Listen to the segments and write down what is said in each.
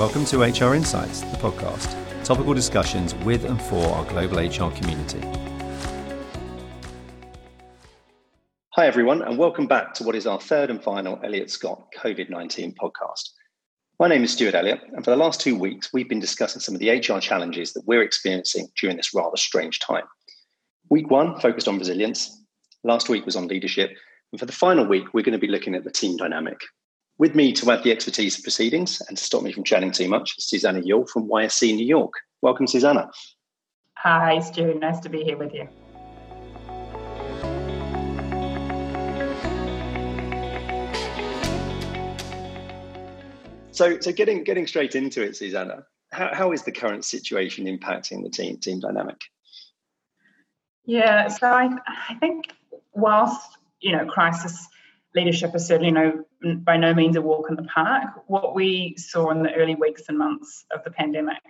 Welcome to HR Insights, the podcast, topical discussions with and for our global HR community. Hi, everyone, and welcome back to what is our third and final Elliott Scott COVID 19 podcast. My name is Stuart Elliott, and for the last two weeks, we've been discussing some of the HR challenges that we're experiencing during this rather strange time. Week one focused on resilience, last week was on leadership, and for the final week, we're going to be looking at the team dynamic. With me to add the expertise of proceedings and to stop me from chatting too much is Susannah Yule from YSC New York. Welcome, Susannah. Hi, Stuart. Nice to be here with you. So, so getting getting straight into it, Susannah, how, how is the current situation impacting the team team dynamic? Yeah, so I, I think whilst you know crisis leadership is certainly no by no means a walk in the park, what we saw in the early weeks and months of the pandemic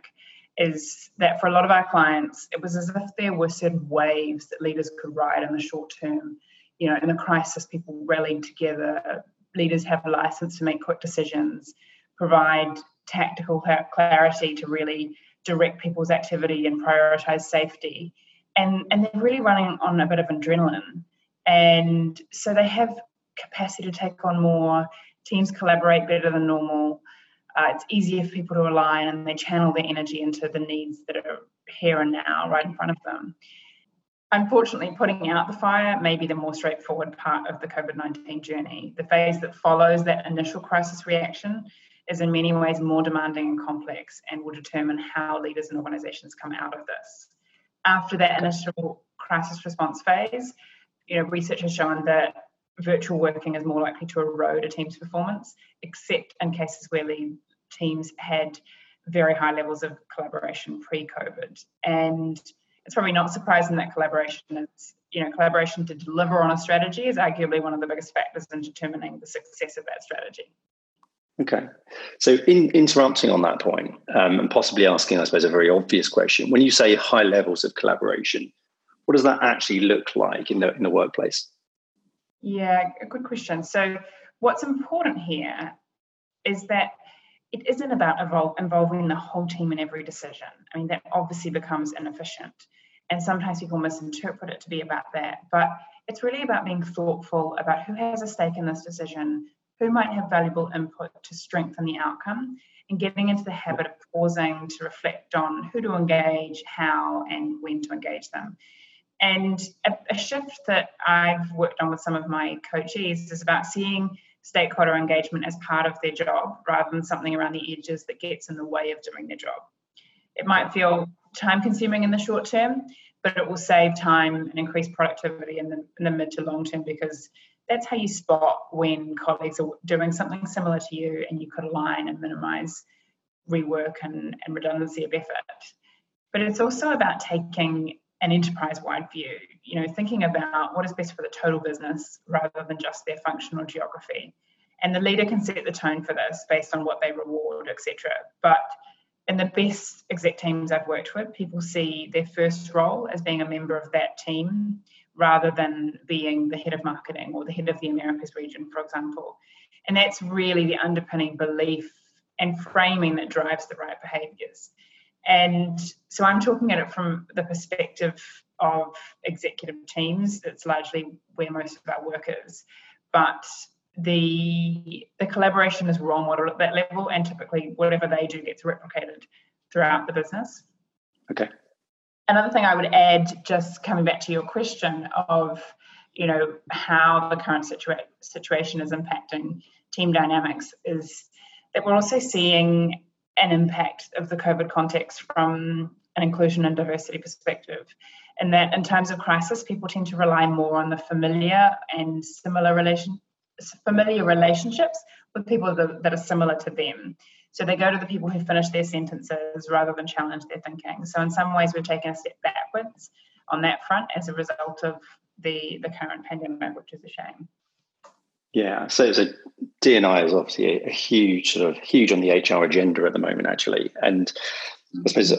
is that for a lot of our clients, it was as if there were certain waves that leaders could ride in the short term. You know, in a crisis, people rallied together. Leaders have a license to make quick decisions provide tactical clarity to really direct people's activity and prioritize safety. And, and they're really running on a bit of adrenaline. And so they have capacity to take on more, teams collaborate better than normal. Uh, it's easier for people to align and they channel their energy into the needs that are here and now, right in front of them. Unfortunately, putting out the fire may be the more straightforward part of the COVID 19 journey. The phase that follows that initial crisis reaction is in many ways more demanding and complex and will determine how leaders and organizations come out of this. After that initial crisis response phase, you know, research has shown that virtual working is more likely to erode a team's performance, except in cases where lead teams had very high levels of collaboration pre-COVID. And it's probably not surprising that collaboration is, you know, collaboration to deliver on a strategy is arguably one of the biggest factors in determining the success of that strategy. Okay. So, in interrupting on that point, um, and possibly asking, I suppose, a very obvious question, when you say high levels of collaboration, what does that actually look like in the in the workplace? Yeah, a good question. So, what's important here is that it isn't about involving the whole team in every decision. I mean, that obviously becomes inefficient, and sometimes people misinterpret it to be about that. But it's really about being thoughtful about who has a stake in this decision, who might have valuable input to strengthen the outcome and getting into the habit of pausing to reflect on who to engage, how, and when to engage them. And a, a, shift that I've worked on with some of my coaches is about seeing stakeholder engagement as part of their job rather than something around the edges that gets in the way of doing their job. It might feel time consuming in the short term, but it will save time and increase productivity in the, in the mid to long term because that's how you spot when colleagues are doing something similar to you and you could align and minimize rework and, and redundancy of effort. But it's also about taking an enterprise wide view, you know, thinking about what is best for the total business rather than just their functional geography. And the leader can set the tone for this based on what they reward, etc. But in the best exec teams I've worked with, people see their first role as being a member of that team rather than being the head of marketing or the head of the Americas region, for example. And that's really the underpinning belief and framing that drives the right behaviors. And so I'm talking at it from the perspective of executive teams. That's largely where most of our work is. But the the collaboration is role model at that level, and typically whatever they do gets replicated throughout the business. Okay another thing I would add, just coming back to your question of, you know, how the current situa- situation is impacting team dynamics, is that we're also seeing an impact of the COVID context from an inclusion and diversity perspective. And that in times of crisis, people tend to rely more on the familiar and similar relation, familiar relationships with people that, that are similar to them. So they go to the people who finish their sentences rather than challenge their thinking. So in some ways, we're taking a step backwards on that front as a result of the the current pandemic, which is a shame. Yeah, so so D&I is obviously a, a huge sort of huge on the HR agenda at the moment, actually, and I suppose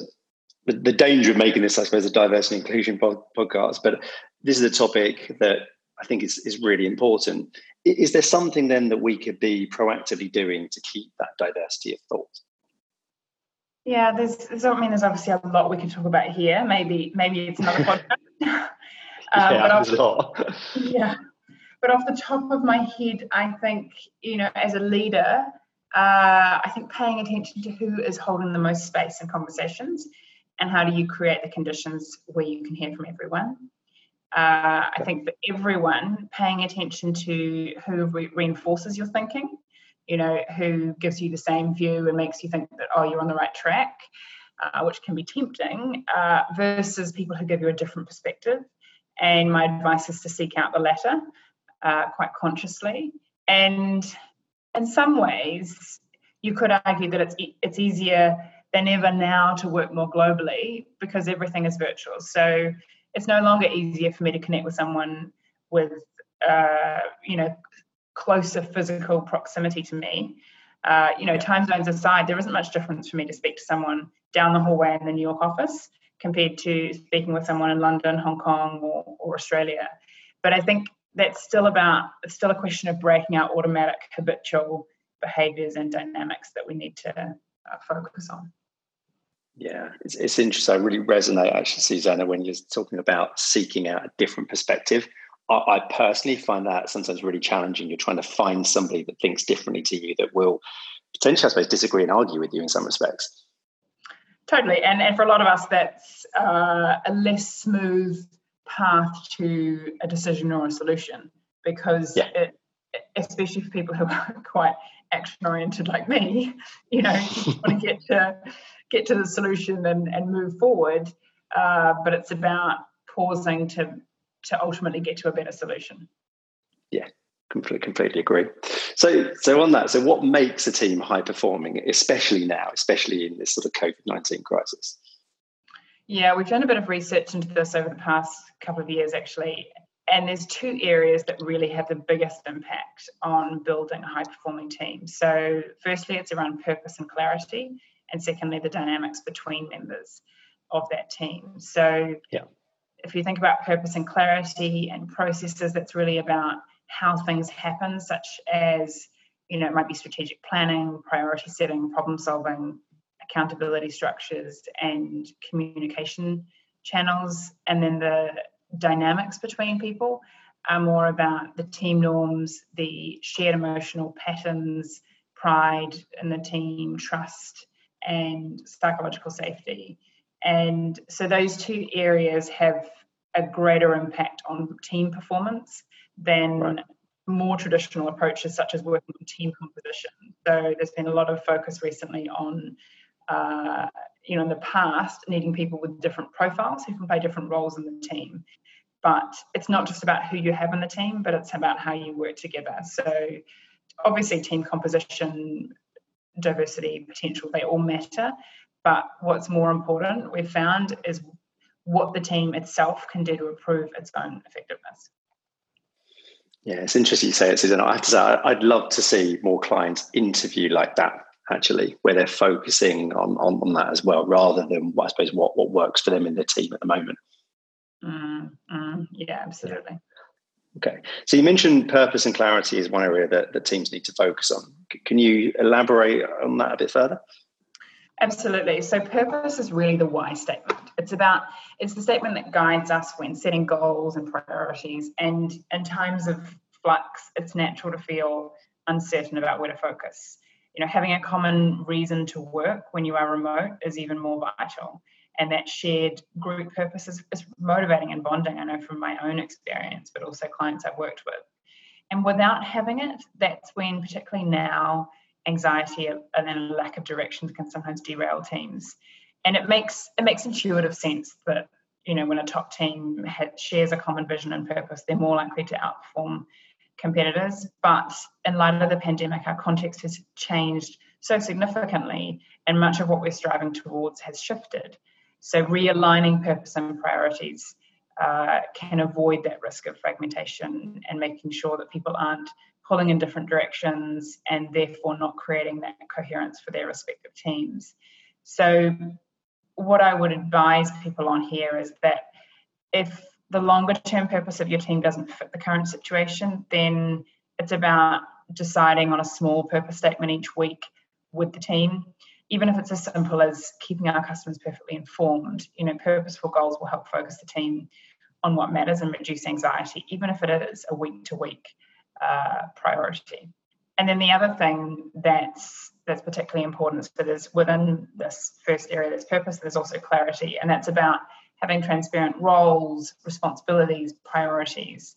the, the danger of making this, I suppose, a diversity and inclusion podcast, but this is a topic that I think is, is really important. Is there something then that we could be proactively doing to keep that diversity of thought? Yeah, there's, there's I mean there's obviously a lot we can talk about here. Maybe maybe it's another podcast. um, yeah, there's a lot. yeah, but off the top of my head, I think you know as a leader, uh, I think paying attention to who is holding the most space in conversations, and how do you create the conditions where you can hear from everyone. Uh, I think for everyone, paying attention to who re- reinforces your thinking you know, who gives you the same view and makes you think that, oh, you're on the right track, uh, which can be tempting, uh, versus people who give you a different perspective. And my advice is to seek out the latter uh, quite consciously. And in some ways, you could argue that it's, it's easier than ever now to work more globally because everything is virtual. So it's no longer easier for me to connect with someone with, uh, you know, closer physical proximity to me. Uh, you know, time zones aside, there isn't much difference for me to speak to someone down the hallway in the New York office compared to speaking with someone in London, Hong Kong, or, or Australia. But I think that's still about it's still a question of breaking out automatic habitual behaviors and dynamics that we need to uh, focus on. Yeah, it's, it's interesting. I really resonate actually, Susannah, when you're talking about seeking out a different perspective. I, personally find that sometimes really challenging. You're trying to find somebody that thinks differently to you that will potentially, I suppose, disagree and argue with you in some respects. Totally, and and for a lot of us, that's uh, a less smooth path to a decision or a solution because yeah. it, especially for people who are quite action oriented like me, you know, you want to get to get to the solution and, and move forward. Uh, but it's about pausing to to ultimately get to a better solution. Yeah, completely, completely agree. So, so on that, so what makes a team high performing, especially now, especially in this sort of COVID nineteen crisis? Yeah, we've done a bit of research into this over the past couple of years, actually. And there's two areas that really have the biggest impact on building a high performing team. So, firstly, it's around purpose and clarity. And secondly, the dynamics between members of that team. So, yeah if you think about purpose and clarity and processes, that's really about how things happen, such as, you know, it might be strategic planning, priority setting, problem solving, accountability structures, and communication channels. And then the dynamics between people are more about the team norms, the shared emotional patterns, pride in the team, trust, and psychological safety. And so those two areas have a greater impact on team performance than right. more traditional approaches such as working on team composition. So there's been a lot of focus recently on, uh, you know, in the past needing people with different profiles who can play different roles in the team. But it's not just about who you have in the team, but it's about how you work together. So obviously, team composition, diversity, potential, they all matter. But what's more important, we've found, is what the team itself can do to improve its own effectiveness. Yeah, it's interesting you say it, Susan. I have to say, I'd love to see more clients interview like that, actually, where they're focusing on, on, on that as well, rather than, I suppose, what, what works for them in their team at the moment. Mm, mm, yeah, absolutely. Okay. So you mentioned purpose and clarity is one area that, that teams need to focus on. Can you elaborate on that a bit further? Absolutely. So purpose is really the why statement. It's about it's the statement that guides us when setting goals and priorities. And in times of flux, it's natural to feel uncertain about where to focus. You know, having a common reason to work when you are remote is even more vital. And that shared group purpose is, is motivating and bonding. I know from my own experience, but also clients I've worked with. And without having it, that's when, particularly now, anxiety and then a lack of direction can sometimes derail teams. And it makes it makes intuitive sense that you know when a top team has, shares a common vision and purpose, they're more likely to outperform competitors. But in light of the pandemic, our context has changed so significantly, and much of what we're striving towards has shifted. So realigning purpose and priorities uh, can avoid that risk of fragmentation and making sure that people aren't pulling in different directions and therefore not creating that coherence for their respective teams. So, what I would advise people on here is that if the longer term purpose of your team doesn't fit the current situation, then it's about deciding on a small purpose statement each week with the team. even if it's as simple as keeping our customers perfectly informed, you know, purposeful goals will help focus the team on what matters and reduce anxiety, even if it is a week to week uh, priority. And then the other thing that's that's particularly important is that is within this first area that's purpose, there's also clarity, and that's about having transparent roles, responsibilities, priorities,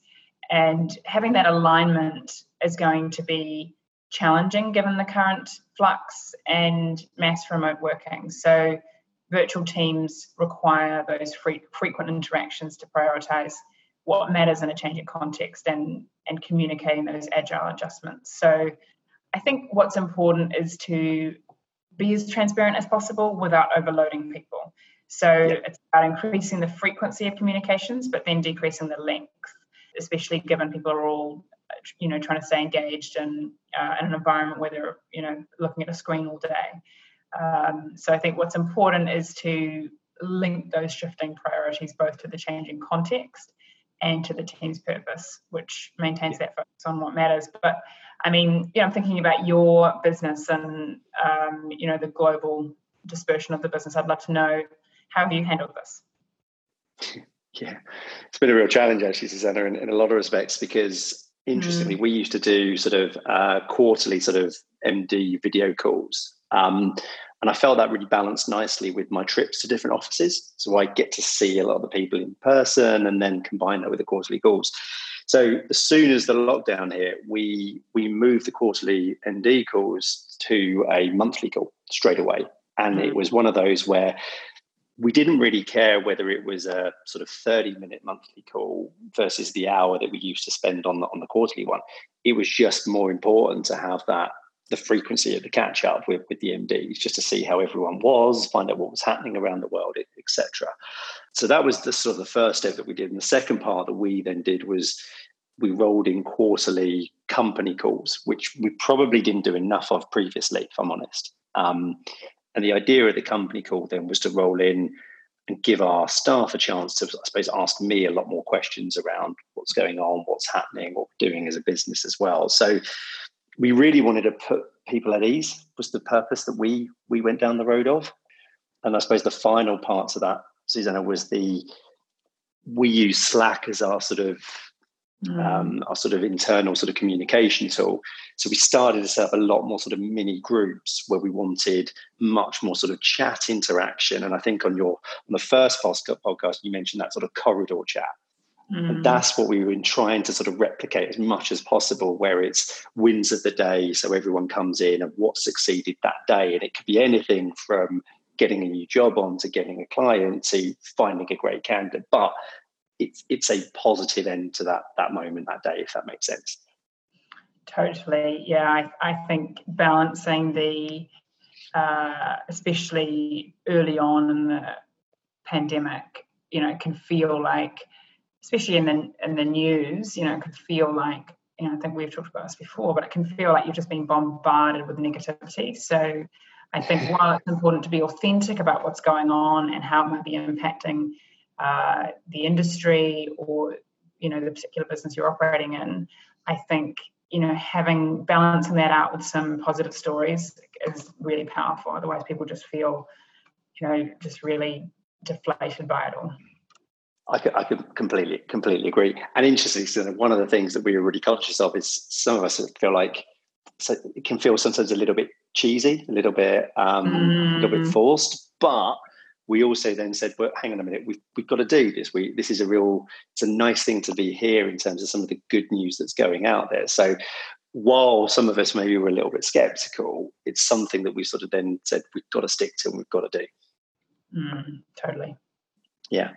and having that alignment is going to be challenging given the current flux and mass remote working. So virtual teams require those free, frequent interactions to prioritize what matters in a changing context and and communicating those agile adjustments. So I think what's important is to be as transparent as possible without overloading people. So yeah. it's about increasing the frequency of communications, but then decreasing the length, especially given people are all, you know, trying to stay engaged and uh, in an environment where they're, you know, looking at a screen all day. Um, so I think what's important is to link those shifting priorities both to the changing context and to the team's purpose, which maintains that focus on what matters. But I mean, you know, I'm thinking about your business and um, you know the global dispersion of the business. I'd love to know how have you handled this. Yeah, it's been a real challenge actually, Susannah, in, in a lot of respects because interestingly, mm. we used to do sort of uh, quarterly sort of MD video calls. Um, and I felt that really balanced nicely with my trips to different offices. So I get to see a lot of the people in person and then combine that with the quarterly calls. So as soon as the lockdown hit, we we moved the quarterly MD calls to a monthly call straight away. And it mm. was one of those where we didn't really care whether it was a sort of 30 minute monthly call versus the hour that we used to spend on the on the quarterly one. It was just more important to have that the frequency of the catch up with, with the MDs just to see how everyone was, find out what was happening around the world, etc. So that was the sort of the first step that we did. And the second part that we then did was we rolled in quarterly company calls, which we probably didn't do enough of previously, if I'm honest. Um, and the idea of the company call then was to roll in and give our staff a chance to, I suppose, ask me a lot more questions around what's going on, what's happening, what we're doing as a business as well. So we really wanted to put people at ease was the purpose that we we went down the road of and i suppose the final parts of that susannah was the we use slack as our sort of. Um, our sort of internal sort of communication tool so we started to set up a lot more sort of mini groups where we wanted much more sort of chat interaction and i think on your on the first podcast you mentioned that sort of corridor chat Mm. And that's what we've been trying to sort of replicate as much as possible, where it's wins of the day. So everyone comes in and what succeeded that day. And it could be anything from getting a new job on to getting a client to finding a great candidate. But it's it's a positive end to that that moment, that day, if that makes sense. Totally. Yeah. I, I think balancing the uh, especially early on in the pandemic, you know, it can feel like especially in the in the news, you know, it could feel like you know, I think we've talked about this before, but it can feel like you're just being bombarded with negativity. So I think while it's important to be authentic about what's going on and how it might be impacting uh, the industry or you know the particular business you're operating in, I think you know having balancing that out with some positive stories is really powerful. Otherwise, people just feel you know just really deflated by it all. I could, I could completely completely agree. And interestingly, one of the things that we are really conscious of is some of us feel like so it can feel sometimes a little bit cheesy, a little bit um, mm. a little bit mm. forced. But we also then said, "Well, hang on a minute, we've we've got to do this. We this is a real it's a nice thing to be here in terms of some of the good news that's going out there." So while some of us maybe were a little bit skeptical, it's something that we sort of then said we've got to stick to and we've got to do. Mm, totally. Yeah.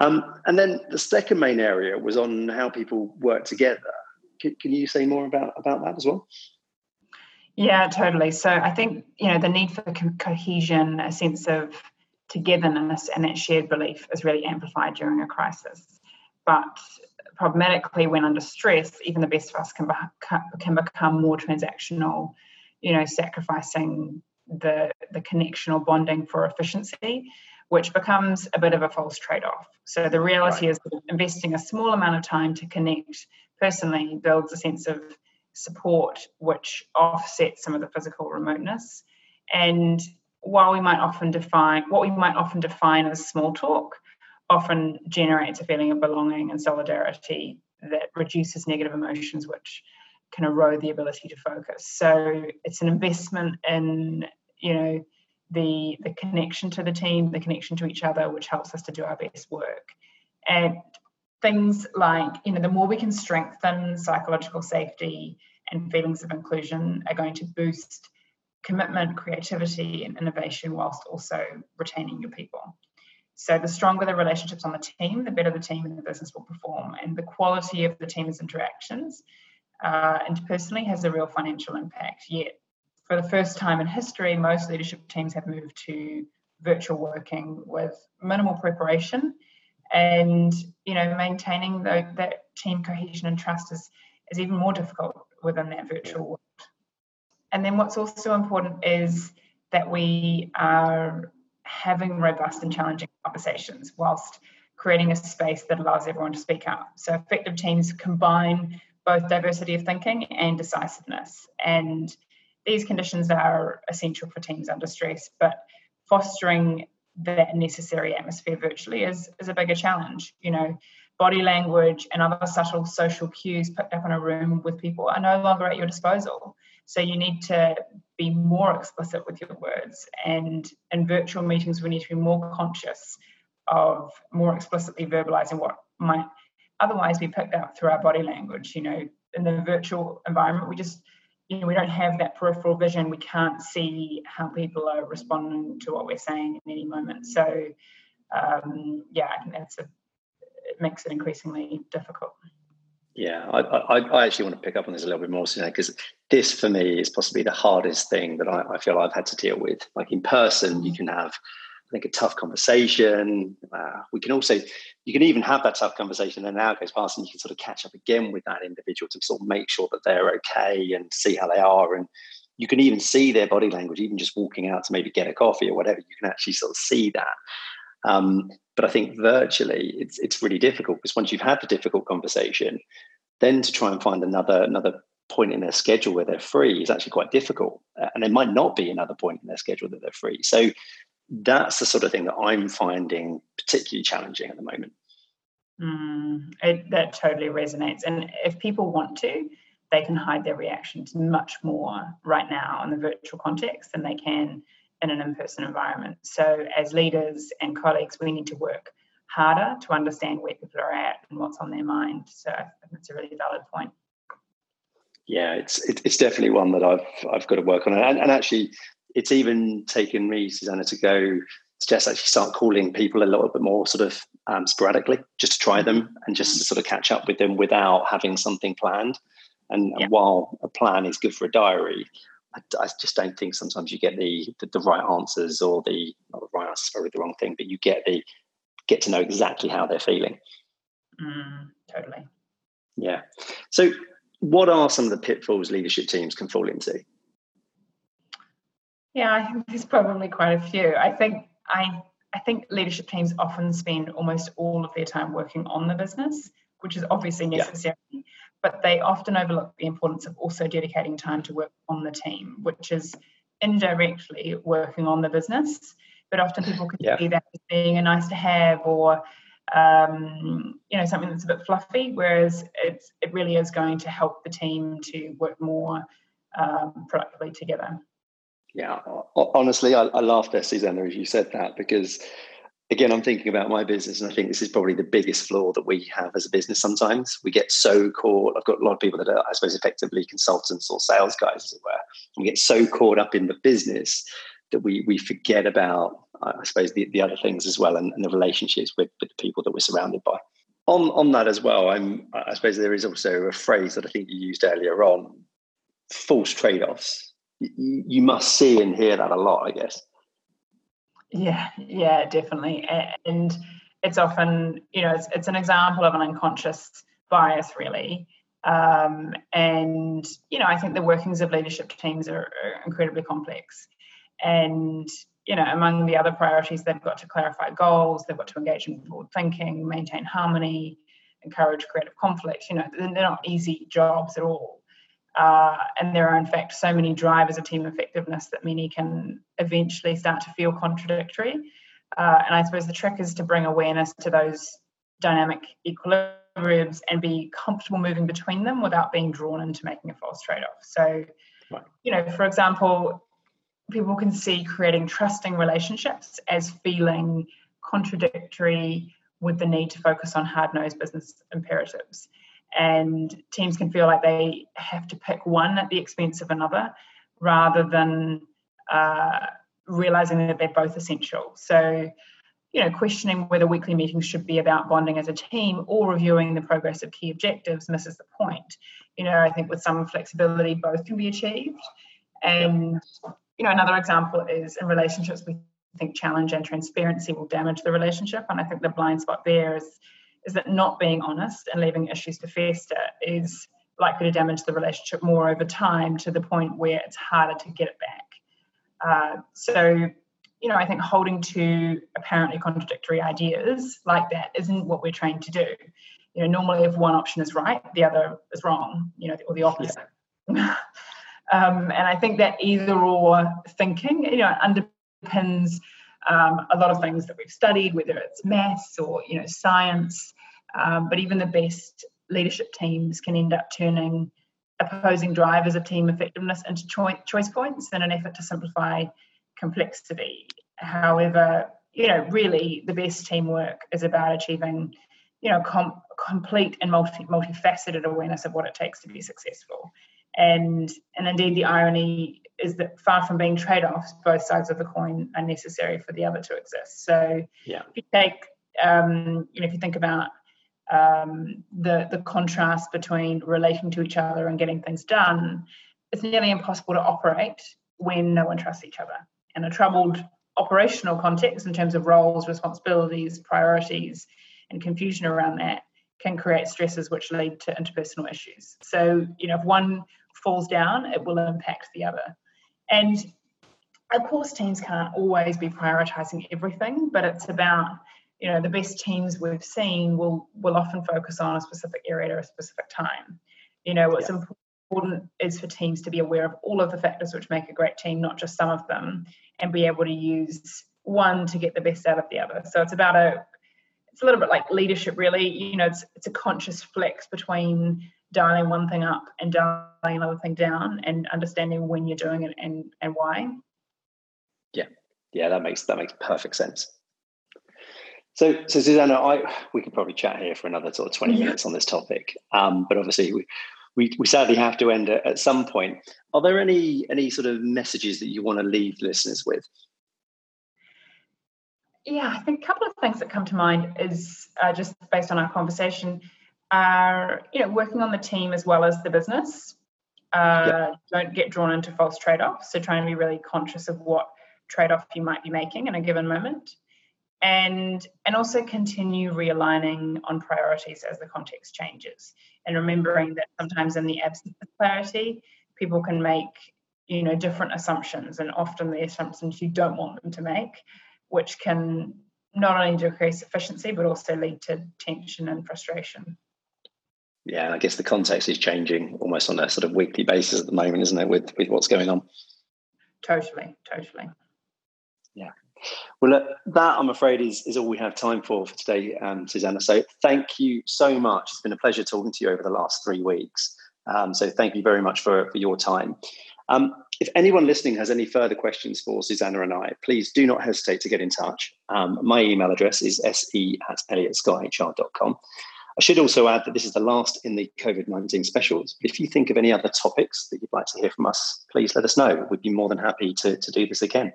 Um, and then the second main area was on how people work together. Can, can you say more about, about that as well? Yeah, totally. So I think you know the need for co- cohesion, a sense of togetherness, and that shared belief is really amplified during a crisis. But problematically, when under stress, even the best of us can, be- can become more transactional. You know, sacrificing the the connection or bonding for efficiency which becomes a bit of a false trade off. So the reality right. is that investing a small amount of time to connect personally builds a sense of support, which offsets some of the physical remoteness. And while we might often define what we might often define as small talk, often generates a feeling of belonging and solidarity that reduces negative emotions, which can erode the ability to focus. So it's an investment in, you know, the the connection to the team, the connection to each other, which helps us to do our best work. And things like, you know, the more we can strengthen psychological safety and feelings of inclusion are going to boost commitment, creativity, and innovation whilst also retaining your people. So the stronger the relationships on the team, the better the team and the business will perform. And the quality of the team's interactions uh, interpersonally has a real financial impact. Yet, for the first time in history, most leadership teams have moved to virtual working with minimal preparation and you know maintaining the, that team cohesion and trust is, is even more difficult within that virtual and then what's also important is that we are having robust and challenging conversations whilst creating a space that allows everyone to speak up. So effective teams combine both diversity of thinking and decisiveness. And these conditions are essential for teams under stress, but fostering that necessary atmosphere virtually is, is a bigger challenge. You know, body language and other subtle social cues picked up in a room with people are no longer at your disposal. So you need to be more explicit with your words. And in virtual meetings, we need to be more conscious of more explicitly verbalizing what might otherwise be picked up through our body language. You know, in the virtual environment, we just, you know, we don't have that peripheral vision. We can't see how people are responding to what we're saying in any moment. So, um, yeah, I think that's a, it makes it increasingly difficult. Yeah, I, I, I, actually want to pick up on this a little bit more, because this for me is possibly the hardest thing that I, I, feel I've had to deal with. Like in person, you can have, I think, a tough conversation. Uh, we can also, you can even have that tough conversation, and now goes past, and you can sort of catch up again with that individual to sort of make sure that they're okay and see how they are. And you can even see their body language, even just walking out to maybe get a coffee or whatever. You can actually sort of see that. Um, but I think virtually it's it's really difficult because once you've had the difficult conversation, then to try and find another another point in their schedule where they're free is actually quite difficult, and there might not be another point in their schedule that they're free. So that's the sort of thing that I'm finding particularly challenging at the moment. Mm, it, that totally resonates, and if people want to, they can hide their reactions much more right now in the virtual context than they can in an in person environment. So, as leaders and colleagues, we need to work harder to understand where people are at and what's on their mind. So, I think it's a really valid point. Yeah, it's it's definitely one that I've I've got to work on, and, and actually, it's even taken me, Susannah, to go to just actually start calling people a little bit more sort of um, sporadically, just to try them and just to sort of catch up with them without having something planned. And, yeah. and while a plan is good for a diary, I, I, just don't think sometimes you get the, the, the right answers or the not the right answer probably the wrong thing, but you get the get to know exactly how they're feeling. Mm, totally. Yeah. So, what are some of the pitfalls leadership teams can fall into? Yeah, I think there's probably quite a few. I think I I think leadership teams often spend almost all of their time working on the business, which is obviously necessary. But they often overlook the importance of also dedicating time to work on the team, which is indirectly working on the business. But often people can yeah. see that as being a nice to have or um, you know something that's a bit fluffy, whereas it's it really is going to help the team to work more um, productively together. Yeah, honestly, I, I laughed at Susannah as you said that because again, I'm thinking about my business, and I think this is probably the biggest flaw that we have as a business. Sometimes we get so caught. I've got a lot of people that are, I suppose, effectively consultants or sales guys, as it were. We get so caught up in the business that we we forget about, I suppose, the, the other things as well, and, and the relationships with, with the people that we're surrounded by. On on that as well, I'm I suppose there is also a phrase that I think you used earlier on: false trade offs. You, you must see and hear that a lot, I guess. Yeah, yeah, definitely. And it's often, you know, it's, it's an example of an unconscious bias, really. Um, and, you know, I think the workings of leadership teams are, are incredibly complex. And, you know, among the other priorities, they've got to clarify goals, they've got to engage in forward thinking, maintain harmony, encourage creative conflict. You know, they're not easy jobs at all. Uh, and there are, in fact, so many drivers of team effectiveness that many can eventually start to feel contradictory. Uh, and I suppose the trick is to bring awareness to those dynamic equilibriums and be comfortable moving between them without being drawn into making a false trade off. So, right. you know, for example, people can see creating trusting relationships as feeling contradictory with the need to focus on hard nosed business imperatives. And teams can feel like they have to pick one at the expense of another rather than uh, realizing that they're both essential. So, you know, questioning whether weekly meetings should be about bonding as a team or reviewing the progress of key objectives misses the point. You know, I think with some flexibility, both can be achieved. And, you know, another example is in relationships, we think challenge and transparency will damage the relationship. And I think the blind spot there is, is that not being honest and leaving issues to fester is likely to damage the relationship more over time to the point where it's harder to get it back. Uh, so, you know, I think holding to apparently contradictory ideas like that isn't what we're trained to do. You know, normally if one option is right, the other is wrong, you know, or the opposite. Yeah. um, and I think that either or thinking, you know, underpins um, a lot of things that we've studied, whether it's maths or, you know, science. Um, but even the best leadership teams can end up turning opposing drivers of team effectiveness into choice points in an effort to simplify complexity. However, you know, really the best teamwork is about achieving, you know, com- complete and multi multifaceted awareness of what it takes to be successful. And and indeed the irony is that far from being trade-offs, both sides of the coin are necessary for the other to exist. So yeah. if you take um, you know, if you think about um, the the contrast between relating to each other and getting things done, it's nearly impossible to operate when no one trusts each other. And a troubled operational context in terms of roles, responsibilities, priorities, and confusion around that can create stresses which lead to interpersonal issues. So, you know, if one falls down, it will impact the other. And of course, teams can't always be prioritizing everything, but it's about you know the best teams we've seen will will often focus on a specific area at a specific time. You know what's yeah. important is for teams to be aware of all of the factors which make a great team not just some of them and be able to use one to get the best out of the other. So it's about a it's a little bit like leadership really. You know it's it's a conscious flex between dialing one thing up and dialing another thing down and understanding when you're doing it and and why. Yeah. Yeah that makes that makes perfect sense so, so Susannah, I we could probably chat here for another sort of twenty yeah. minutes on this topic, um, but obviously we, we we sadly have to end at, at some point. Are there any any sort of messages that you want to leave listeners with? Yeah, I think a couple of things that come to mind is uh, just based on our conversation are you know working on the team as well as the business. Uh, yep. Don't get drawn into false trade-offs. So try and be really conscious of what trade-off you might be making in a given moment and and also continue realigning on priorities as the context changes and remembering that sometimes in the absence of clarity people can make you know different assumptions and often the assumptions you don't want them to make which can not only decrease efficiency but also lead to tension and frustration. Yeah i guess the context is changing almost on a sort of weekly basis at the moment isn't it with with what's going on? Totally totally. Yeah well, that I'm afraid is, is all we have time for for today, um, Susannah. So thank you so much. It's been a pleasure talking to you over the last three weeks. Um, so thank you very much for, for your time. Um, if anyone listening has any further questions for Susannah and I, please do not hesitate to get in touch. Um, my email address is se at elliottscotthr.com. I should also add that this is the last in the COVID 19 specials. If you think of any other topics that you'd like to hear from us, please let us know. We'd be more than happy to, to do this again.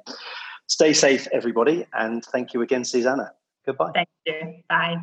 Stay safe, everybody, and thank you again, Susannah. Goodbye. Thank you. Bye.